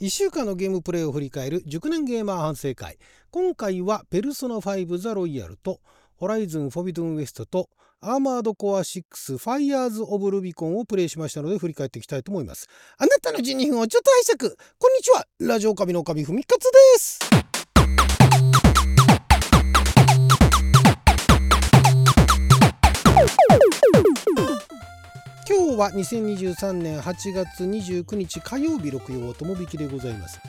1週間のゲームプレイを振り返る熟年ゲーマー反省会。今回はペルソナ5ザロイヤルとホライズンフォビドゥンウエストとアーマードコア6ファイヤーズ・オブ・ルビコンをプレイしましたので振り返っていきたいと思います。あなたの12分をちょっと拝借。こんにちは。ラジオ神の神文勝です。は2023年8月29日火曜日6曜とも引きでございます。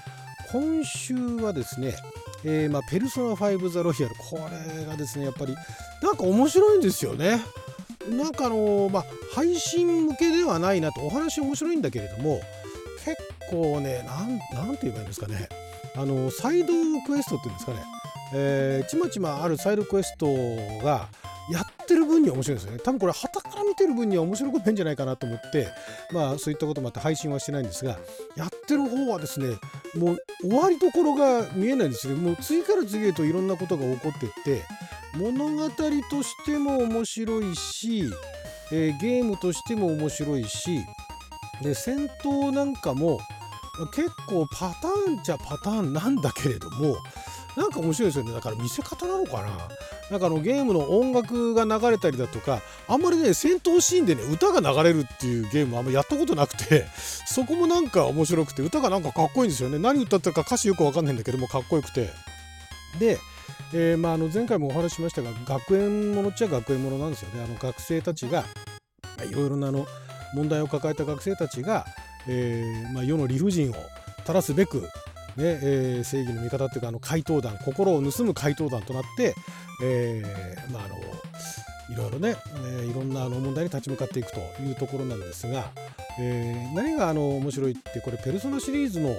今週はですねえー、まあ、ペルソナ5ザロイヤル。これがですねやっぱりなんか面白いんですよね。なんかあのまあ配信向けではないなとお話面白いんだけれども結構ねなんなんて言えばいいんですかね。あのサイドクエストっていうんですかね、えー、ちまちまあるサイドクエストがやってる分には面白いですよね。多分これ旗から見てる分には面白くないんじゃないかなと思ってまあそういったこともあって配信はしてないんですがやってる方はですねもう終わりどころが見えないんですよね。もう次から次へといろんなことが起こってって物語としても面白いし、えー、ゲームとしても面白いしで戦闘なんかも結構パターンじゃパターンなんだけれどもなんか面白いですよね。だから見せ方なのかな。なんかあのゲームの音楽が流れたりだとかあんまりね戦闘シーンでね歌が流れるっていうゲームあんまやったことなくて そこもなんか面白くて歌がなんかかっこいいんですよね。何歌ってるか歌詞よくわかんないんだけどもかっこよくて。で、えー、まあ、あの前回もお話ししましたが学園ものっちゃ学園ものなんですよね。あの学生たちがいろいろなあの問題を抱えた学生たちが、えー、まあ、世の理不尽を垂らすべくねえー、正義の味方っていうかあの怪盗団心を盗む怪盗団となって、えー、まああのいろいろね、え、いろんなあの問題に立ち向かっていくというところなんですが、えー、何があの面白いってこれペルソナシリーズの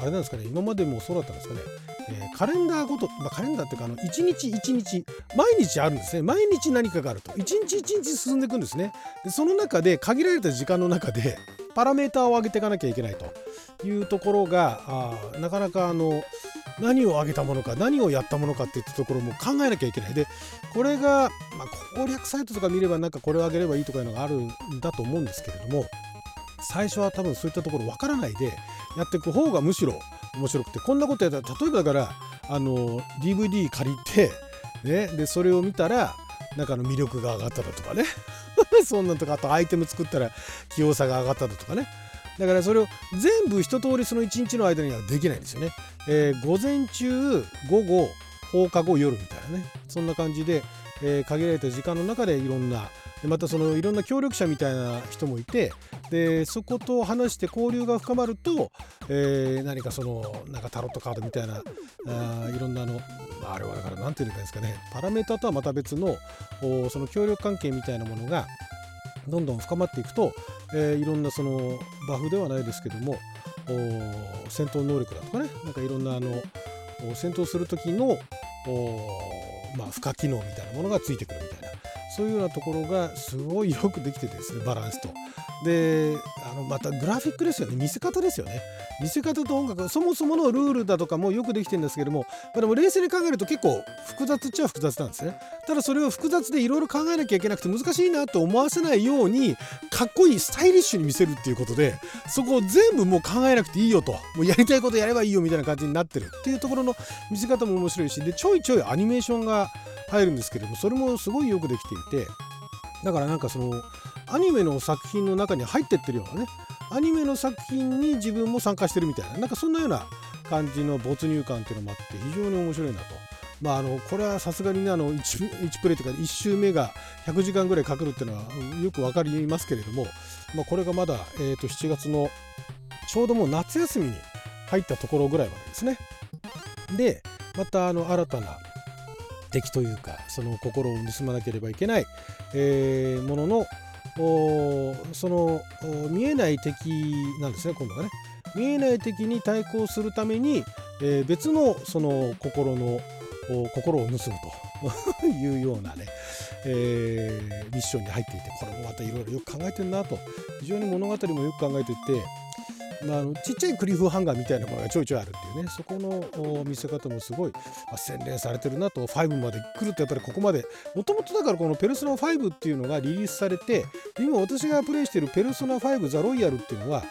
あれなんですかね今までもそうだったんですかね、えー、カレンダーごと、まあ、カレンダーっていうかあの一日一日毎日あるんですね。毎日何かがあると。一日一日進んでいくんですね。でその中で限られた時間の中でパラメーターを上げていかなきゃいけないというところがあなかなかあの何を上げたものか何をやったものかっていったところも考えなきゃいけない。でこれが、まあ、攻略サイトとか見ればなんかこれを上げればいいとかいうのがあるんだと思うんですけれども最初は多分そういったところわからないでやっていく方がむしろ面白くてこんなことやったら例えばだからあの DVD 借りて、ね、でそれを見たらなんかの魅力が上がっただとかね。そんなんとかあとアイテム作ったら器用さが上がっただとかね。だからそれを全部一通りその1日の間にはできないんですよね、えー、午前中午後放課後夜みたいなね。そんな感じで、えー、限られた時間の中でいろんなまたそのいろんな協力者みたいな人もいてでそこと話して交流が深まると、えー、何かそのなんかタロットカードみたいなあいろんなあのあれはだから何て言うんですかねパラメータとはまた別のその協力関係みたいなものがどんどん深まっていくと、えー、いろんなそのバフではないですけども戦闘能力だとかねなんかいろんなあの戦闘する時のまあ、負荷機能みたいなものがついてくるみたいな。そういうようなところがすごいよくできてですねバランスと。であのまたグラフィックですよね。見せ方ですよね。見せ方と音楽そもそものルールだとかもよくできてるんですけどもでも冷静に考えると結構複雑っちゃ複雑なんですね。ただそれを複雑でいろいろ考えなきゃいけなくて難しいなと思わせないようにかっこいいスタイリッシュに見せるっていうことでそこを全部もう考えなくていいよと。もうやりたいことやればいいよみたいな感じになってるっていうところの見せ方も面白いしでちょいちょいアニメーションが入るんですけれどもそれもすごいよくできていてだからなんかそのアニメの作品の中に入ってってるようなねアニメの作品に自分も参加してるみたいななんかそんなような感じの没入感っていうのもあって非常に面白いなと。まあ、あのこれはさすがにねあの 1, 1プレイというか1周目が100時間ぐらいかかるっていうのはよく分かりますけれども、まあ、これがまだ、えー、と7月のちょうどもう夏休みに入ったところぐらいまでですね。でまたあの新たな敵というかその心を盗まなければいけない、えー、もののその見えない敵なんですね今度はね。見えない敵に対抗するために、えー、別のその心の心を盗むと いうようなね、えー、ミッションに入っていてこれもまたいろいろよく考えてるなと。非常に物語もよく考えていてまあ、あのちっちゃいクリフハンガーみたいなものがちょいちょいあるっていうねそこの見せ方もすごい、まあ、洗練されてるなと5まで来るとやっぱりここまでもともとだからこの「ペルソナ5」っていうのがリリースされて今私がプレイしてる「ペルソナ5ザ・ロイヤル」っていうのは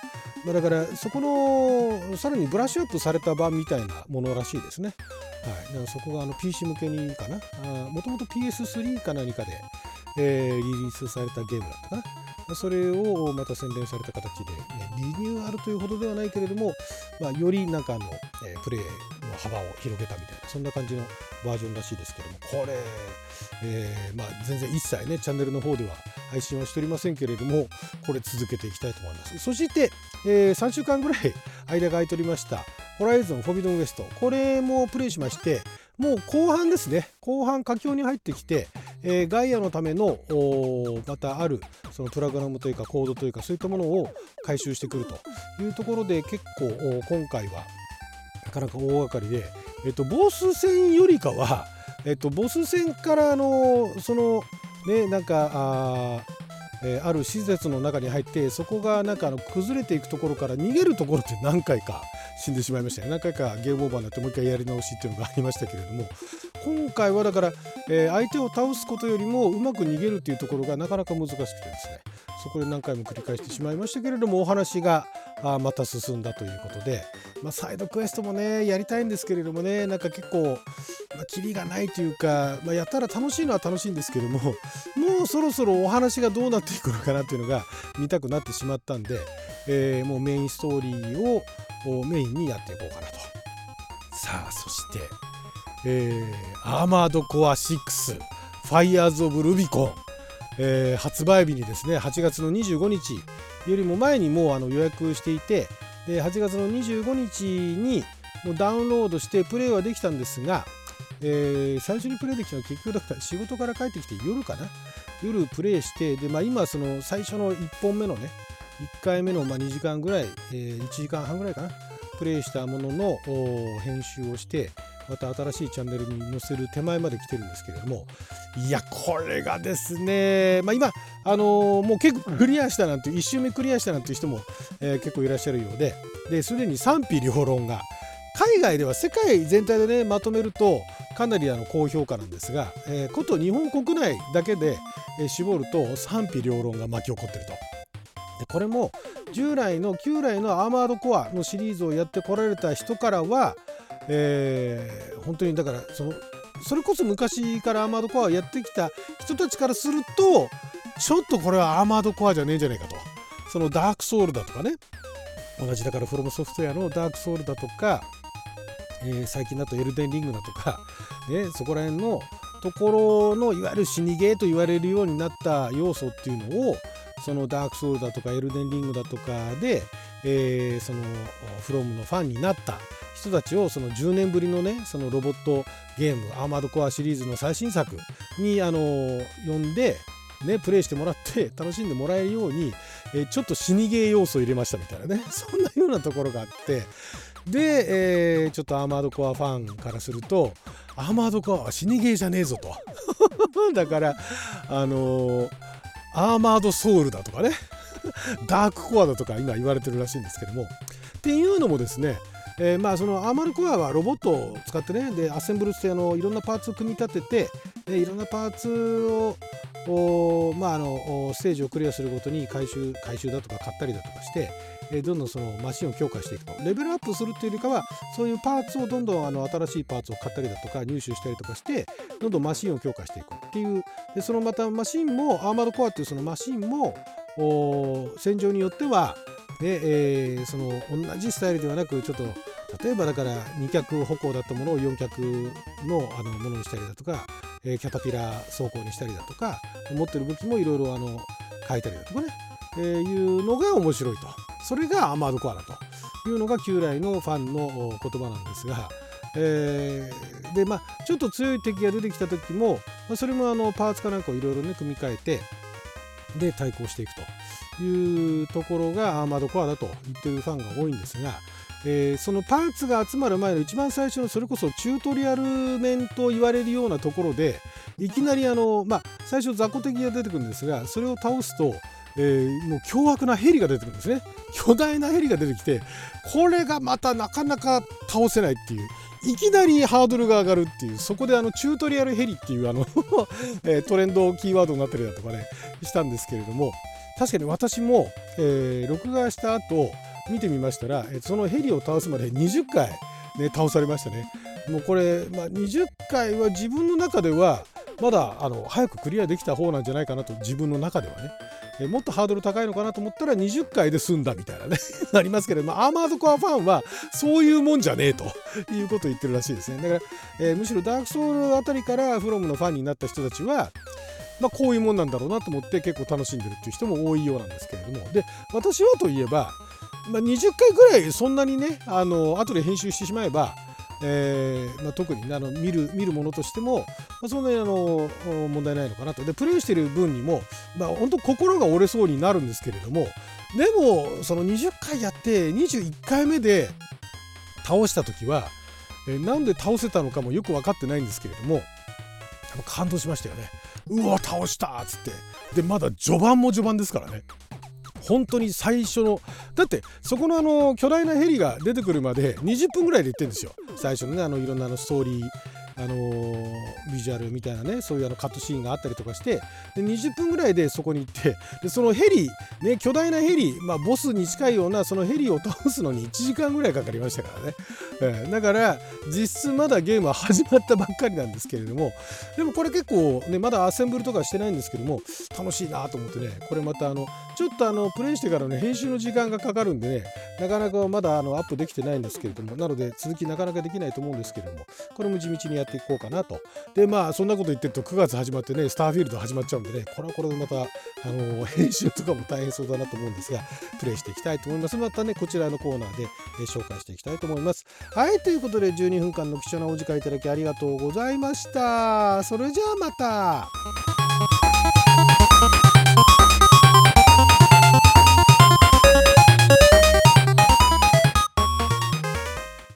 まあ、だからそこのさらにブラッシュアップされた版みたいなものらしいですね。はい、だからそこがあの PC 向けにかなもともと PS3 か何かで、えー、リリースされたゲームだったかな。それをまた宣伝された形で、ね、リニューアルというほどではないけれども、まあ、よりなんかあの、え、プレイの幅を広げたみたいなそんな感じのバージョンらしいですけどもこれ、えー、まあ、全然一切ねチャンネルの方では配信はしておりませんけれどもこれ続けていきたいと思います。そして、えー、3週間ぐらい 間が空いておりましたホライゾンフォビドンウエストこれもプレイしましてもう後半ですね。後半佳境に入ってきて、えー、ガイアのためのまたあるそのプログラムというかコードというかそういったものを回収してくるというところで結構今回はなかなか大掛かりで、えっと、ボス戦よりかは、えっと、ボス戦からのそのねなんかあえー、ある施設の中に入ってそこがなんかあの崩れていくところから逃げるところって何回か死んでしまいましたね。何回かゲームオーバーになってもう一回やり直しっていうのがありましたけれども今回はだから、えー、相手を倒すことよりもうまく逃げるっていうところがなかなか難しくてですね。そこで何回も繰り返してしまいましたけれどもお話があまた進んだということで、まあ、サイドクエストもねやりたいんですけれどもねなんか結構、まあ、キリがないというか、まあ、やったら楽しいのは楽しいんですけどももうそろそろお話がどうなっていくのかなっていうのが見たくなってしまったんで、えー、もうメインストーリーをメインにやっていこうかなと。さあそして、えー、アーマードコア6ファイヤーズ・オブ・ルビコン、えー、発売日にですね8月の25日よりも前にもうあの予約していてで8月の25日にもうダウンロードしてプレイはできたんですが、えー、最初にプレイできたのは結局だから仕事から帰ってきて夜かな？夜プレイしてで、まあ、今その最初の1本目のね1回目のま2時間ぐらい、えー、1時間半ぐらいかな？プレイしたものの編集をしてまた新しいチャンネルに載せる手前まで来てるんですけれども。いやこれがですね、まあ、今、あのー、もう結構クリアしたなんて1周目クリアしたなんていう人も、えー、結構いらっしゃるようで。ですでに賛否両論が海外では世界全体でねまとめるとかなりあの高評価なんですが、えー、こと日本国内だけで、え絞ると賛否両論が巻き起こってると。でこれも従来の旧来のアーマードコアのシリーズをやってこられた人からは、えー、本当にだからそのそれこそ昔からアーマードコアをやってきた人たちからするとちょっとこれはアーマードコアじゃねえんじゃないかと。そのダークソウルだとかね。同じだからフロムソフトウェアのダークソウルだとか、えー、最近だとエルデンリングだとか、ね、そこら辺のところのいわゆる死にゲーと言われるようになった要素っていうのをそのダークソウルだとかエルデンリングだとかで、えー、そのフロムのファンになった人たちをその10年ぶりのねそのロボットゲームアーマードコアシリーズの最新作にあの呼んでね、プレイしてもらって楽しんでもらえるように、えー、ちょっと死にゲー要素を入れましたみたいなね。そんなようなところがあって。で、えー、ちょっとアーマードコアファンからするとアーマードコアは死にゲーじゃねえぞと。だからあのー、アーマードソウルだとかね。ダークコアだとか今言われてるらしいんですけども。っていうのもですねえー、まあそのアーマルコアはロボットを使ってねでアッセンブルしてあのいろんなパーツを組み立ててでいろんなパーツをまあ、あのステージをクリアするごとに回収回収だとか買ったりだとかして、えどんどんそのマシンを強化していくと。レベルアップするっていうよりかはそういうパーツをどんどんあの新しいパーツを買ったりだとか入手したりとかしてどんどんマシンを強化していくっていうでそのまたマシンもアーマードコアっていうそのマシンも戦場によってはで、えー、その同じスタイルではなくちょっと例えばだから2脚歩行だったものを4脚のあのものにしたりだとか、えー、キャタピラ走行にしたりだとか持ってる武器もいろいろ変えたりだとかね、えー、いうのが面白いと。それがアーマードコアだと。いうのが旧来のファンの言葉なんですが、えー、でまあちょっと強い敵が出てきた時も、ま、それもあのパーツかなんかをいろいろね組み替えてで対抗していくというところがアーマードコアだと言ってるファンが多いんですが、えー、そのパーツが集まる前の一番最初のそれこそチュートリアル面と言われるようなところでいきなりあの、まあ、最初雑魚敵が出てくるんですがそれを倒すと、えー、もう凶悪なヘリが出てくるんですね。巨大なヘリが出てきてこれがまたなかなか倒せないっていういきなりハードルが上がるっていうそこであのチュートリアルヘリっていうあの えトレンドキーワードになったりだとかねしたんですけれども確かに私も、えー、録画した後見てみましたらそのヘリを倒すまで20回、ね、倒されましたね。もうこれ、まあ、20回は自分の中ではまだあの早くクリアできた方なんじゃないかなと自分の中ではね。えもっとハードル高いのかなと思ったら20回で済んだみたいなね。ありますけれど、まあ、アーマードコアファンはそういうもんじゃねえということを言ってるらしいですね。だから、えー、むしろダークソウルあたりからフロムのファンになった人たちはまあ、こういうもんなんだろうなと思って結構楽しんでるっていう人も多いようなんですけれども。で私はといえば、まあ、20回ぐらいそんなにねあの後で編集してしまえばえーまあ、特にあの見る見るものとしても、まあ、そんなにあの問題ないのかなと。でプレイしてる分にも、まあ、本当心が折れそうになるんですけれどもでもその20回やって21回目で倒した時は、えー、なんで倒せたのかもよく分かってないんですけれども感動しましたよね。うわ倒したっつって。でまだ序盤も序盤ですからね。本当に最初の。だってそこのあの巨大なヘリが出てくるまで20分ぐらいで行ってるんですよ。最初のねあのいろんなあのストーリー。あのー、ビジュアルみたいなねそういうあのカットシーンがあったりとかしてで20分ぐらいでそこに行ってでそのヘリ、ね、巨大なヘリ、まあ、ボスに近いようなそのヘリを倒すのに1時間ぐらいかかりましたからね、えー、だから実質まだゲームは始まったばっかりなんですけれどもでもこれ結構ねまだアセンブルとかしてないんですけども楽しいなと思ってねこれまたあのちょっとあのプレイしてからね編集の時間がかかるんでねなかなかまだあのアップできてないんですけれどもなので続きなかなかできないと思うんですけれどもこれも地道にやっていこうかなと。でまあそんなこと言ってると9月始まってねスターフィールド始まっちゃうんでねこれはこれでまたあの編集とかも大変そうだなと思うんですがプレイしていきたいと思います。またねこちらのコーナーで、え紹介していきたいと思います。はいということで12分間の貴重なお時間いただきありがとうございました。それじゃあまた。